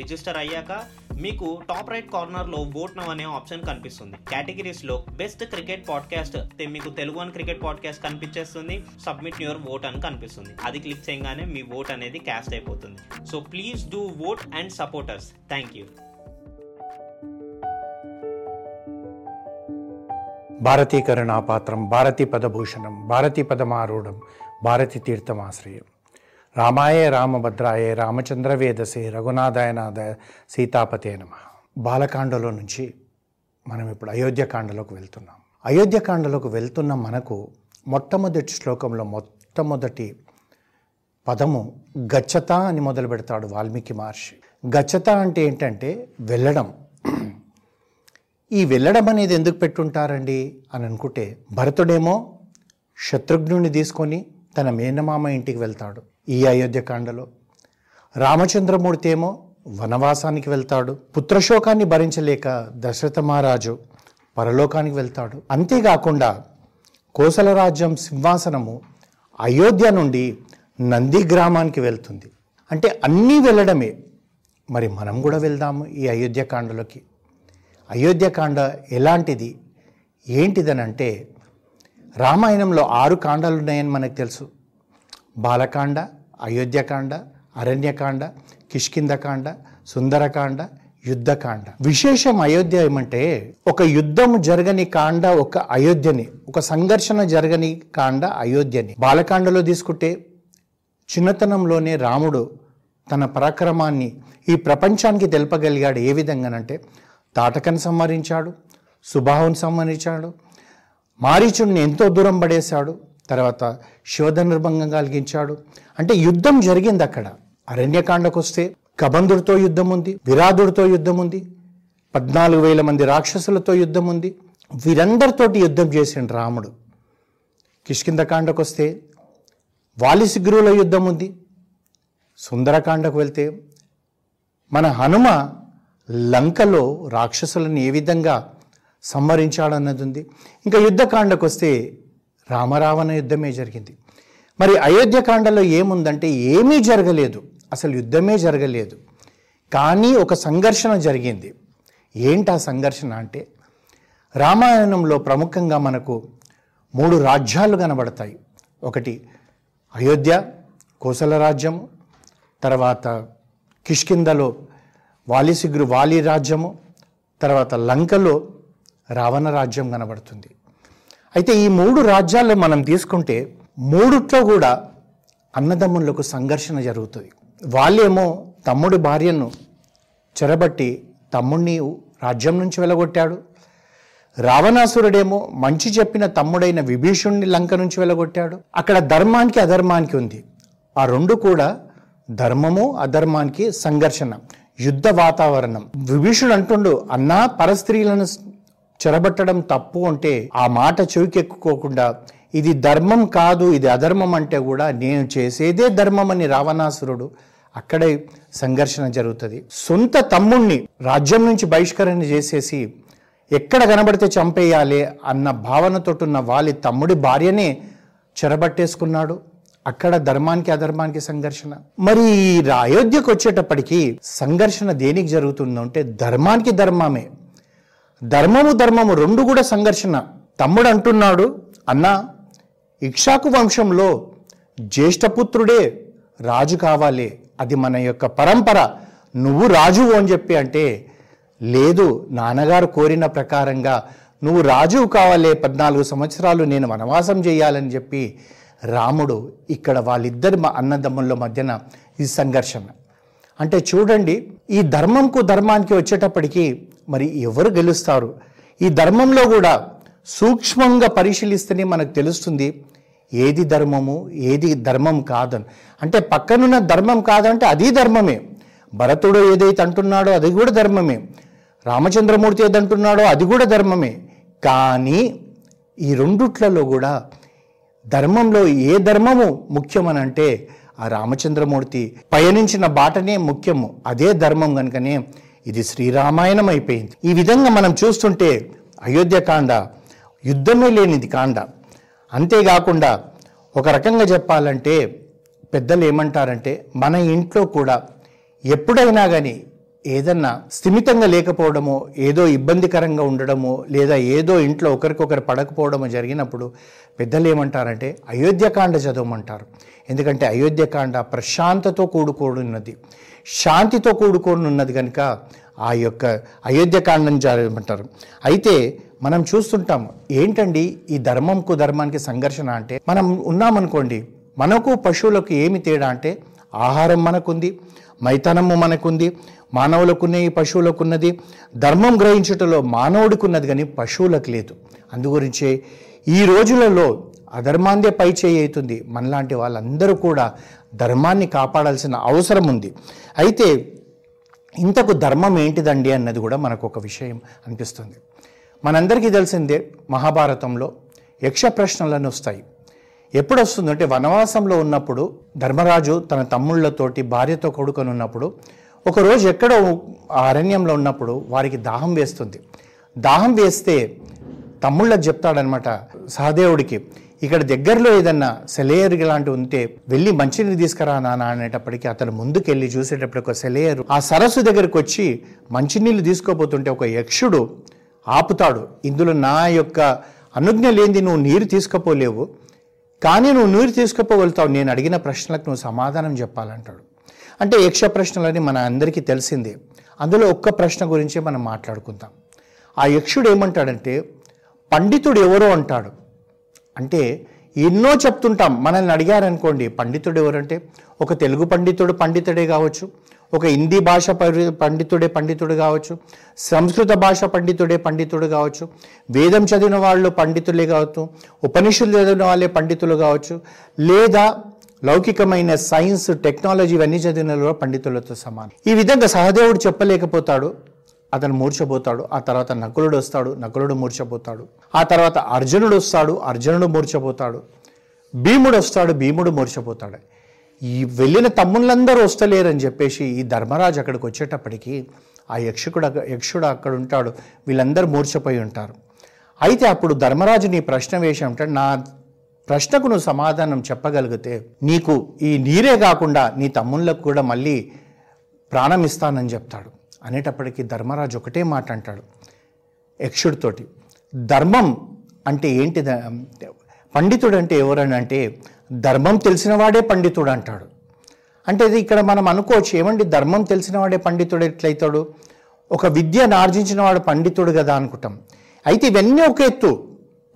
Register అయ్యాక మీకు top right కార్నర్లో ఓట్ నవ్ అనే ఆప్షన్ కనిపిస్తుంది. కేటగిరీస్లో బెస్ట్ క్రికెట్ పాడ్కాస్ట్ మీకు తెలుగు అని క్రికెట్ పాడ్కాస్ట్ కనిపించేస్తుంది. సబ్మిట్ యువర్ ఓట్ అని కనిపిస్తుంది. అది క్లిక్ చేయగానే మీ ఓట్ అనేది క్యాస్ట్ అయిపోతుంది. So please do vote and supporters thank you భారతీకరణాపాత్రం Bharati పదభూషణం భారతీ పదమారూఢం భారతి తీర్థమాశ్రయం. రామాయ రామభద్రాయ రామచంద్ర వేదసే రఘునాథాయ నాథాయ సీతాపతే నమ. బాలకాండలో నుంచి మనం ఇప్పుడు అయోధ్యకాండలోకి వెళ్తున్నాం. అయోధ్యకాండలోకి వెళ్తున్న మనకు మొట్టమొదటి శ్లోకంలో మొట్టమొదటి పదము గచ్చత అని మొదలు పెడతాడు వాల్మీకి మహర్షి. గచ్చత అంటే ఏంటంటే వెళ్ళడం. ఈ వెళ్ళడం అనేది ఎందుకు పెట్టుంటారండి అని అనుకుంటే భరతుడేమో శత్రుఘ్నుని తీసుకొని తన మేనమామ ఇంటికి వెళ్తాడు. ఈ అయోధ్యకాండలో. రామచంద్రమూర్తి ఏమో వనవాసానికి వెళ్తాడు పుత్రశోకాన్ని భరించలేక దశరథ మహారాజు పరలోకానికి వెళ్తాడు. అంతేకాకుండా కోసల రాజ్యం సింహాసనము అయోధ్య నుండి నంది గ్రామానికి వెళ్తుంది. అంటే అన్నీ వెళ్ళడమే. మరి మనం కూడా వెళ్దాము ఈ అయోధ్యకాండలోకి. అయోధ్యకాండ ఎలాంటిది? ఏంటిదనంటే రామాయణంలో ఆరు కాండాలు ఉన్నాయని మనకు తెలుసు. బాలకాండ అయోధ్యకాండ అరణ్యకాండ కిష్కిందకాండ సుందరకాండ యుద్ధకాండ. విశేషం అయోధ్య ఏమంటే ఒక యుద్ధం జరగని కాండ ఒక అయోధ్యని ఒక సంఘర్షణ జరగని కాండ అయోధ్యని. బాలకాండలో తీసుకుంటే చిన్నతనంలోనే రాముడు తన పరాక్రమాన్ని ఈ ప్రపంచానికి తెలపగలిగాడు ఏ విధంగానంటే తాటకను సంహరించాడు సుబాహుని సంహరించాడు మారీచుడిని ఎంతో దూరం పడేశాడు తర్వాత శివధనుర్భంగం కలిగించాడు. అంటే యుద్ధం జరిగింది అక్కడ. అరణ్యకాండకు వస్తే కబంధుడితో యుద్ధం ఉంది విరాధుడితో యుద్ధం ఉంది పద్నాలుగు వేల మంది రాక్షసులతో యుద్ధం ఉంది. వీరందరితోటి యుద్ధం చేసిండు రాముడు. కిష్కిందకాండకు వస్తే వాలిసిగ్రుల యుద్ధం ఉంది. సుందరకాండకు వెళ్తే మన హనుమ లంకలో రాక్షసులను ఏ విధంగా సంహరించాడన్నది ఉంది. ఇంకా యుద్ధకాండకు వస్తే రామరావణ యుద్ధమే జరిగింది. మరి అయోధ్యకాండలో ఏముందంటే ఏమీ జరగలేదు. అసలు యుద్ధమే జరగలేదు. కానీ ఒక సంఘర్షణ జరిగింది. ఏంటి ఆ సంఘర్షణ అంటే రామాయణంలో ప్రముఖంగా మనకు మూడు రాజ్యాలు కనబడతాయి. ఒకటి అయోధ్య కోసల రాజ్యము తర్వాత కిష్కిందలో వాలిసిగురు వాలి రాజ్యము తర్వాత లంకలో రావణ రాజ్యం కనబడుతుంది. అయితే ఈ మూడు రాజ్యాల్లో మనం తీసుకుంటే మూడుట్లో కూడా అన్నదమ్ములకు సంఘర్షణ జరుగుతుంది. వాళ్ళేమో తమ్ముడి భార్యను చెరబట్టి తమ్ముడిని రాజ్యం నుంచి వెలగొట్టాడు. రావణాసురుడేమో మంచి చెప్పిన తమ్ముడైన విభీషుణ్ణి లంక నుంచి వెలగొట్టాడు. అక్కడ ధర్మానికి అధర్మానికి ఉంది. ఆ రెండు కూడా ధర్మము అధర్మానికి సంఘర్షణ యుద్ధ వాతావరణం. విభీషుడు అంటుండు అన్నా పరస్త్రీలను చెరబట్టడం తప్పు అంటే ఆ మాట చెవికెక్కుకోకుండా ఇది ధర్మం కాదు ఇది అధర్మం అంటే కూడా నేను చేసేదే ధర్మం అని రావణాసురుడు అక్కడే సంఘర్షణ జరుగుతుంది. సొంత తమ్ముణ్ణి రాజ్యం నుంచి బహిష్కరణ చేసేసి ఎక్కడ కనబడితే చంపేయాలి అన్న భావనతోటున్న వాలి తమ్ముడి భార్యనే చెరబట్టేసుకున్నాడు. అక్కడ ధర్మానికి అధర్మానికి సంఘర్షణ. మరి అయోధ్యకు వచ్చేటప్పటికి సంఘర్షణ దేనికి జరుగుతుందంటే ధర్మానికి ధర్మమే. ధర్మము ధర్మము రెండు కూడా సంఘర్షణ. తమ్ముడు అంటున్నాడు అన్నా ఇక్షాకు వంశంలో జ్యేష్ఠపుత్రుడే రాజు కావాలి. అది మన యొక్క పరంపర. నువ్వు రాజు అని చెప్పి అంటే లేదు నాన్నగారు కోరిన ప్రకారంగా నువ్వు రాజువు కావాలి. పద్నాలుగు సంవత్సరాలు నేను వనవాసం చేయాలని చెప్పి రాముడు ఇక్కడ వాళ్ళిద్దరి అన్నదమ్ముల మధ్యన ఈ సంఘర్షణ. అంటే చూడండి ఈ ధర్మంకు ధర్మానికి వచ్చేటప్పటికి మరి ఎవరు గెలుస్తారు? ఈ ధర్మంలో కూడా సూక్ష్మంగా పరిశీలిస్తేనే మనకు తెలుస్తుంది ఏది ధర్మము ఏది ధర్మం కాదని. అంటే పక్కనున్న ధర్మం కాదంటే అది ధర్మమే. భరతుడు ఏదైతే అంటున్నాడో అది కూడా ధర్మమే. రామచంద్రమూర్తి ఏదంటున్నాడో అది కూడా ధర్మమే. కానీ ఈ రెండుట్లలో కూడా ధర్మంలో ఏ ధర్మము ముఖ్యమనంటే ఆ రామచంద్రమూర్తి పయనించిన బాటనే ముఖ్యము. అదే ధర్మం కనుకనే ఇది శ్రీరామాయణం అయిపోయింది ఈ విధంగా మనం చూస్తుంటే అయోధ్యకాండ యుద్ధమే లేనిది కాండ. అంతేకాకుండా ఒక రకంగా చెప్పాలంటే పెద్దలు ఏమంటారంటే మన ఇంట్లో కూడా ఎప్పుడైనా కానీ ఏదన్నా స్థిమితంగా లేకపోవడమో ఏదో ఇబ్బందికరంగా ఉండడమో లేదా ఏదో ఇంట్లో ఒకరికొకరు పడకపోవడమో జరిగినప్పుడు పెద్దలు ఏమంటారంటే అయోధ్యకాండ చదవమంటారు. ఎందుకంటే అయోధ్యకాండ ప్రశాంతతో కూడుకోనున్నది శాంతితో కూడుకొని ఉన్నది కనుక ఆ యొక్క అయోధ్యకాండం జరగమంటారు అయితే మనం చూస్తుంటాం ఏంటండి ఈ ధర్మంకు ధర్మానికి సంఘర్షణ అంటే? మనం ఉన్నామనుకోండి మనకు పశువులకు ఏమి తేడా అంటే? ఆహారం మనకుంది మైతనము మనకుంది మానవులకున్న ఈ పశువులకున్నది ధర్మం గ్రహించుటలో మానవుడికున్నది కానీ పశువులకు లేదు. అందుగురించే ఈ రోజులలో అధర్మాందే పై చేయి అవుతుంది మనలాంటి వాళ్ళందరూ కూడా ధర్మాన్ని కాపాడాల్సిన అవసరం ఉంది. అయితే ఇంతకు ధర్మం ఏంటిదండి అన్నది కూడా మనకు ఒక విషయం అనిపిస్తుంది. మనందరికీ తెలిసిందే మహాభారతంలో యక్ష ప్రశ్నలను వస్తాయి. ఎప్పుడు వస్తుందంటే వనవాసంలో ఉన్నప్పుడు ధర్మరాజు తన తమ్ముళ్ళతోటి భార్యతో కొడుకొని ఉన్నప్పుడు ఒకరోజు ఎక్కడో అరణ్యంలో ఉన్నప్పుడు వారికి దాహం వేస్తుంది. దాహం వేస్తే తమ్ముళ్ళకి చెప్తాడనమాట సహదేవుడికి ఇక్కడ దగ్గరలో ఏదన్నా సెలయేరు లాంటివి ఉంటే వెళ్ళి మంచినీళ్ళు తీసుకురా నాన్న అనేటప్పటికీ అతను ముందుకెళ్ళి చూసేటప్పుడు ఒక సెలయేరు. ఆ సరస్సు దగ్గరికి వచ్చి మంచినీళ్ళు తీసుకోబోతుంటే ఒక యక్షుడు ఆపుతాడు. ఇందులో నా యొక్క అనుజ్ఞ లేనిది నువ్వు నీరు తీసుకుపోలేవు. కానీ నువ్వు నీరు తీసుకుపోగలుగుతావు. నేను అడిగిన ప్రశ్నలకు నువ్వు సమాధానం చెప్పాలంటాడు. అంటే యక్ష ప్రశ్నలని మన అందరికీ తెలిసిందే. అందులో ఒక్క ప్రశ్న గురించి మనం మాట్లాడుకుందాం. ఆ యక్షుడు ఏమంటాడంటే పండితుడు ఎవరో అంటాడు. అంటే ఎన్నో చెప్తుంటాం. మనల్ని అడిగారనుకోండి పండితుడు ఎవరంటే? ఒక తెలుగు పండితుడు పండితుడే కావచ్చు ఒక హిందీ భాష పండితుడే పండితుడు కావచ్చు సంస్కృత భాష పండితుడే పండితుడు కావచ్చు వేదం చదివిన వాళ్ళు పండితులే కావచ్చు ఉపనిషత్తులు చదివిన వాళ్ళే పండితులు కావచ్చు లేదా లౌకికమైన సైన్స్ టెక్నాలజీ ఇవన్నీ చదివిన పండితులతో సమానం. ఈ విధంగా సహదేవుడు చెప్పలేకపోతాడు. అతను మూర్చబోతాడు ఆ తర్వాత నకులుడు వస్తాడు నకులుడు మూర్చబోతాడు. ఆ తర్వాత అర్జునుడు వస్తాడు అర్జునుడు మూర్చబోతాడు. భీముడు వస్తాడు భీముడు మూర్చబోతాడు. ఈ వెళ్ళిన తమ్ముళ్ళందరూ వస్తలేరని చెప్పేసి ఈ ధర్మరాజు అక్కడికి వచ్చేటప్పటికి ఆ యక్షకుడు యక్షుడు అక్కడ ఉంటాడు వీళ్ళందరూ మూర్చపోయి ఉంటారు. అయితే అప్పుడు ధర్మరాజు నీ ప్రశ్న వేసి ఉంటాడు నా ప్రశ్నకు నువ్వు సమాధానం చెప్పగలిగితే నీకు ఈ నీరే కాకుండా నీ తమ్ముళ్ళకు కూడా మళ్ళీ ప్రాణం ఇస్తానని చెప్తాడు. అనేటప్పటికీ ధర్మరాజు ఒకటే మాట అంటాడు యక్షుడితోటి. ధర్మం అంటే ఏంటి పండితుడు అంటే ఎవరని అంటే ధర్మం తెలిసినవాడే పండితుడు అంటాడు. అంటే ఇది ఇక్కడ మనం అనుకోవచ్చు ఏమండి ధర్మం తెలిసినవాడే పండితుడు ఎట్లయితాడు? ఒక విద్యను ఆర్జించిన వాడు పండితుడు కదా అనుకుంటాం. అయితే ఇవన్నీ ఒక ఎత్తు.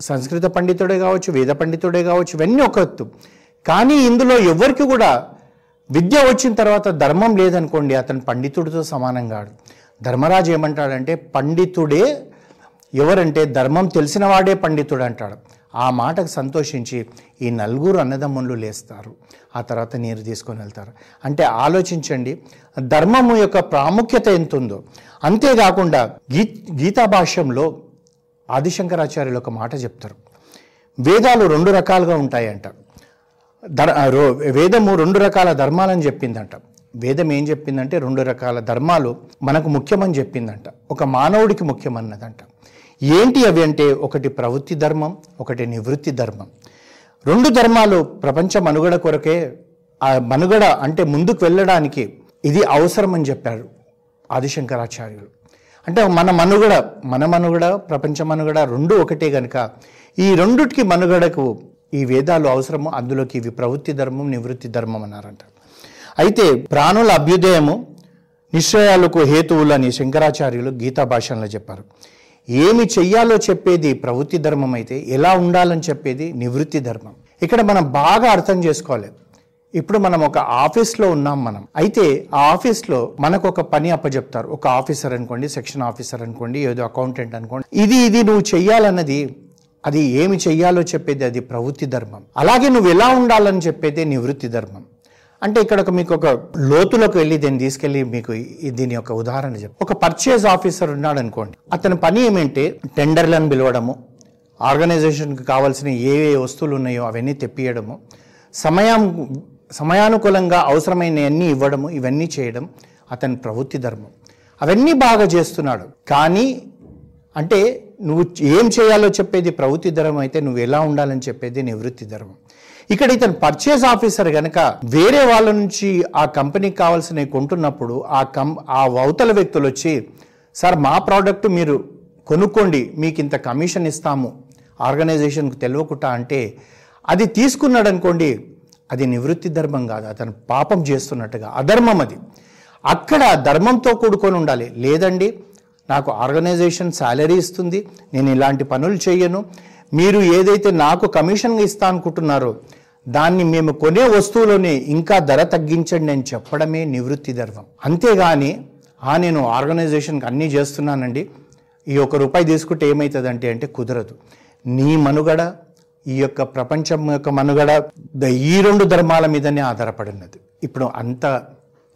సంస్కృత పండితుడే కావచ్చు వేద పండితుడే కావచ్చు ఇవన్నీ ఒక ఎత్తు. కానీ ఇందులో ఎవరికి కూడా విద్య వచ్చిన తర్వాత ధర్మం లేదనుకోండి అతను పండితుడితో సమానం కాడు. ధర్మరాజు ఏమంటాడంటే పండితుడే ఎవరంటే ధర్మం తెలిసిన వాడే పండితుడు అంటాడు. ఆ మాటకు సంతోషించి ఈ నలుగురు అన్నదమ్ములు లేస్తారు. ఆ తర్వాత నీరు తీసుకొని వెళ్తారు. అంటే ఆలోచించండి ధర్మము యొక్క ప్రాముఖ్యత ఎంత ఉందో అంతేకాకుండా గీ గీతా భాష్యంలో ఆదిశంకరాచార్యులు ఒక మాట చెప్తారు. వేదాలు రెండు రకాలుగా ఉంటాయంట. ధర్ వేదము రెండు రకాల ధర్మాలని చెప్పిందంట. వేదం ఏం చెప్పిందంటే రెండు రకాల ధర్మాలు మనకు ముఖ్యమని చెప్పిందంట. ఒక మానవుడికి ముఖ్యమన్నదంట. ఏంటి అవి అంటే ఒకటి ప్రవృత్తి ధర్మం ఒకటి నివృత్తి ధర్మం. రెండు ధర్మాలు ప్రపంచ మనుగడ కొరకే ఆ మనుగడ అంటే ముందుకు వెళ్ళడానికి ఇది అవసరం అని చెప్పారు ఆదిశంకరాచార్యులు. అంటే మన మనుగడ మన మనుగడ ప్రపంచ మనుగడ రెండు ఒకటే గనుక ఈ రెండుటికి మనుగడకు ఈ వేదాలు అవసరము అందులోకి ఇవి ప్రవృత్తి ధర్మం నివృత్తి ధర్మం అన్నారంట. అయితే ప్రాణుల అభ్యుదయము నిశ్చయాలకు హేతువులని శంకరాచార్యులు గీతా భాషణలో చెప్పారు. ఏమి చెయ్యాలో చెప్పేది ప్రవృత్తి ధర్మం అయితే ఎలా ఉండాలని చెప్పేది నివృత్తి ధర్మం. ఇక్కడ మనం బాగా అర్థం చేసుకోవాలి. ఇప్పుడు మనం ఒక ఆఫీస్లో ఉన్నాం మనం. అయితే ఆ ఆఫీస్లో మనకు ఒక పని అప్పచెప్తారు ఒక ఆఫీసర్ అనుకోండి సెక్షన్ ఆఫీసర్ అనుకోండి ఏదో అకౌంటెంట్ అనుకోండి. ఇది ఇది నువ్వు చెయ్యాలన్నది అది ఏమి చెయ్యాలో చెప్పేది అది ప్రవృత్తి ధర్మం. అలాగే నువ్వు ఎలా ఉండాలని చెప్పేది నివృత్తి ధర్మం. అంటే ఇక్కడ ఒక మీకు ఒక లోతులోకి వెళ్ళి దీన్ని తీసుకెళ్ళి మీకు దీని యొక్క ఉదాహరణ చెప్పి ఒక పర్చేజ్ ఆఫీసర్ ఉన్నాడు అనుకోండి అతని పని ఏమంటే టెండర్లను పిలవడము ఆర్గనైజేషన్కి కావాల్సిన ఏ ఏ వస్తువులు ఉన్నాయో అవన్నీ తెప్పియడము సమయం సమయానుకూలంగా అవసరమైనవన్నీ ఇవ్వడము ఇవన్నీ చేయడం అతని ప్రవృత్తి ధర్మం. అవన్నీ బాగా చేస్తున్నాడు. కానీ అంటే నువ్వు ఏం చేయాలో చెప్పేది ప్రవృత్తి ధరం అయితే నువ్వు ఎలా ఉండాలని చెప్పేది నివృత్తి ధర్మం. ఇక్కడ ఇతను పర్చేస్ ఆఫీసర్ గనక వేరే వాళ్ళ నుంచి ఆ కంపెనీకి కావాల్సినవి కొంటున్నప్పుడు ఆ కం ఆ అవతల వ్యక్తులు వచ్చి సార్ మా ప్రోడక్ట్ మీరు కొనుక్కోండి మీకు ఇంత కమిషన్ ఇస్తాము ఆర్గనైజేషన్కు తెలియకుండా అంటే అది తీసుకున్నాడు అనుకోండి అది నివృత్తి ధర్మం కాదు అతను పాపం చేస్తున్నట్టుగా అధర్మం అది. అక్కడ ధర్మంతో కూడుకొని ఉండాలి. లేదండి నాకు ఆర్గనైజేషన్ శాలరీ ఇస్తుంది నేను ఇలాంటి పనులు చేయను. మీరు ఏదైతే నాకు కమిషన్గా ఇస్తా అనుకుంటున్నారో దాన్ని మేము కొనే వస్తువులోనే ఇంకా ధర తగ్గించండి అని చెప్పడమే నివృత్తి ధర్మం. అంతేగాని ఆ నేను ఆర్గనైజేషన్కి అన్నీ చేస్తున్నానండి. ఈ ఒక రూపాయి తీసుకుంటే ఏమవుతుందంటే అంటే కుదరదు. నీ మనుగడ ఈ యొక్క ప్రపంచం యొక్క మనుగడ ద- ఈ రెండు ధర్మాల మీదనే ఆధారపడినది. ఇప్పుడు అంత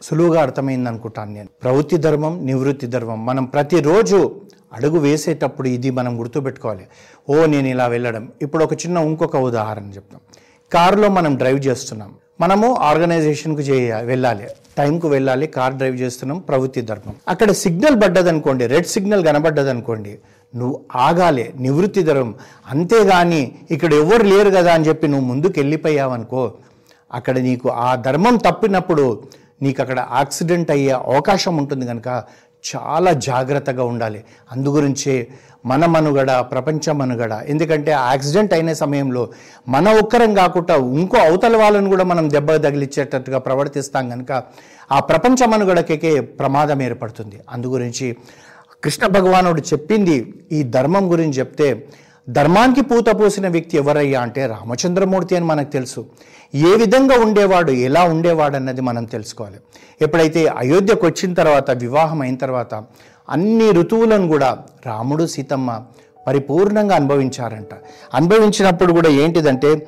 సులువుగా అర్థమైంది అనుకుంటాను నేను. ప్రవృత్తి ధర్మం నివృత్తి ధర్మం. మనం ప్రతిరోజు అడుగు వేసేటప్పుడు ఇది మనం గుర్తుపెట్టుకోవాలి. ఓ నేను ఇలా వెళ్ళడం. ఇప్పుడు ఒక చిన్న ఇంకొక ఉదాహరణ చెప్తాం. కారులో మనం డ్రైవ్ చేస్తున్నాం. మనము ఆర్గనైజేషన్కు చేయ వెళ్ళాలి. టైంకు వెళ్ళాలి కార్ డ్రైవ్ చేస్తున్నాం ప్రవృత్తి ధర్మం. అక్కడ సిగ్నల్ పడ్డదనుకోండి రెడ్ సిగ్నల్ కనబడ్డదనుకోండి నువ్వు ఆగాలి. నివృత్తి ధర్మం. అంతేగాని ఇక్కడ ఎవరు లేరు కదా అని చెప్పి నువ్వు ముందుకు వెళ్ళిపోయావనుకో అక్కడ నీకు ఆ ధర్మం తప్పినప్పుడు నీకు అక్కడ యాక్సిడెంట్ అయ్యే అవకాశం ఉంటుంది కనుక చాలా జాగ్రత్తగా ఉండాలి. అందుగురించే మన మనుగడ ప్రపంచ మనుగడ. ఎందుకంటే ఆ యాక్సిడెంట్ అయిన సమయంలో మన ఒక్కరం కాకుండా ఇంకో అవతల వాళ్ళని కూడా మనం దెబ్బ తగిలిచ్చేటట్టుగా ప్రవర్తిస్తాం కనుక ఆ ప్రపంచ మనుగడకే ప్రమాదం ఏర్పడుతుంది. అందుగురించి కృష్ణ భగవానుడు చెప్పింది ఈ ధర్మం గురించి చెప్తే ధర్మానికి పూత పూసిన వ్యక్తి ఎవరయ్యా అంటే రామచంద్రమూర్తి అని మనకు తెలుసు. ఏ విధంగా ఉండేవాడు ఎలా ఉండేవాడు అన్నది మనం తెలుసుకోవాలి. ఎప్పుడైతే అయోధ్యకు వచ్చిన తర్వాత వివాహం అయిన తర్వాత అన్ని ఋతువులను కూడా రాముడు సీతమ్మ పరిపూర్ణంగా అనుభవించారంట. అనుభవించినప్పుడు కూడా ఏంటిదంటే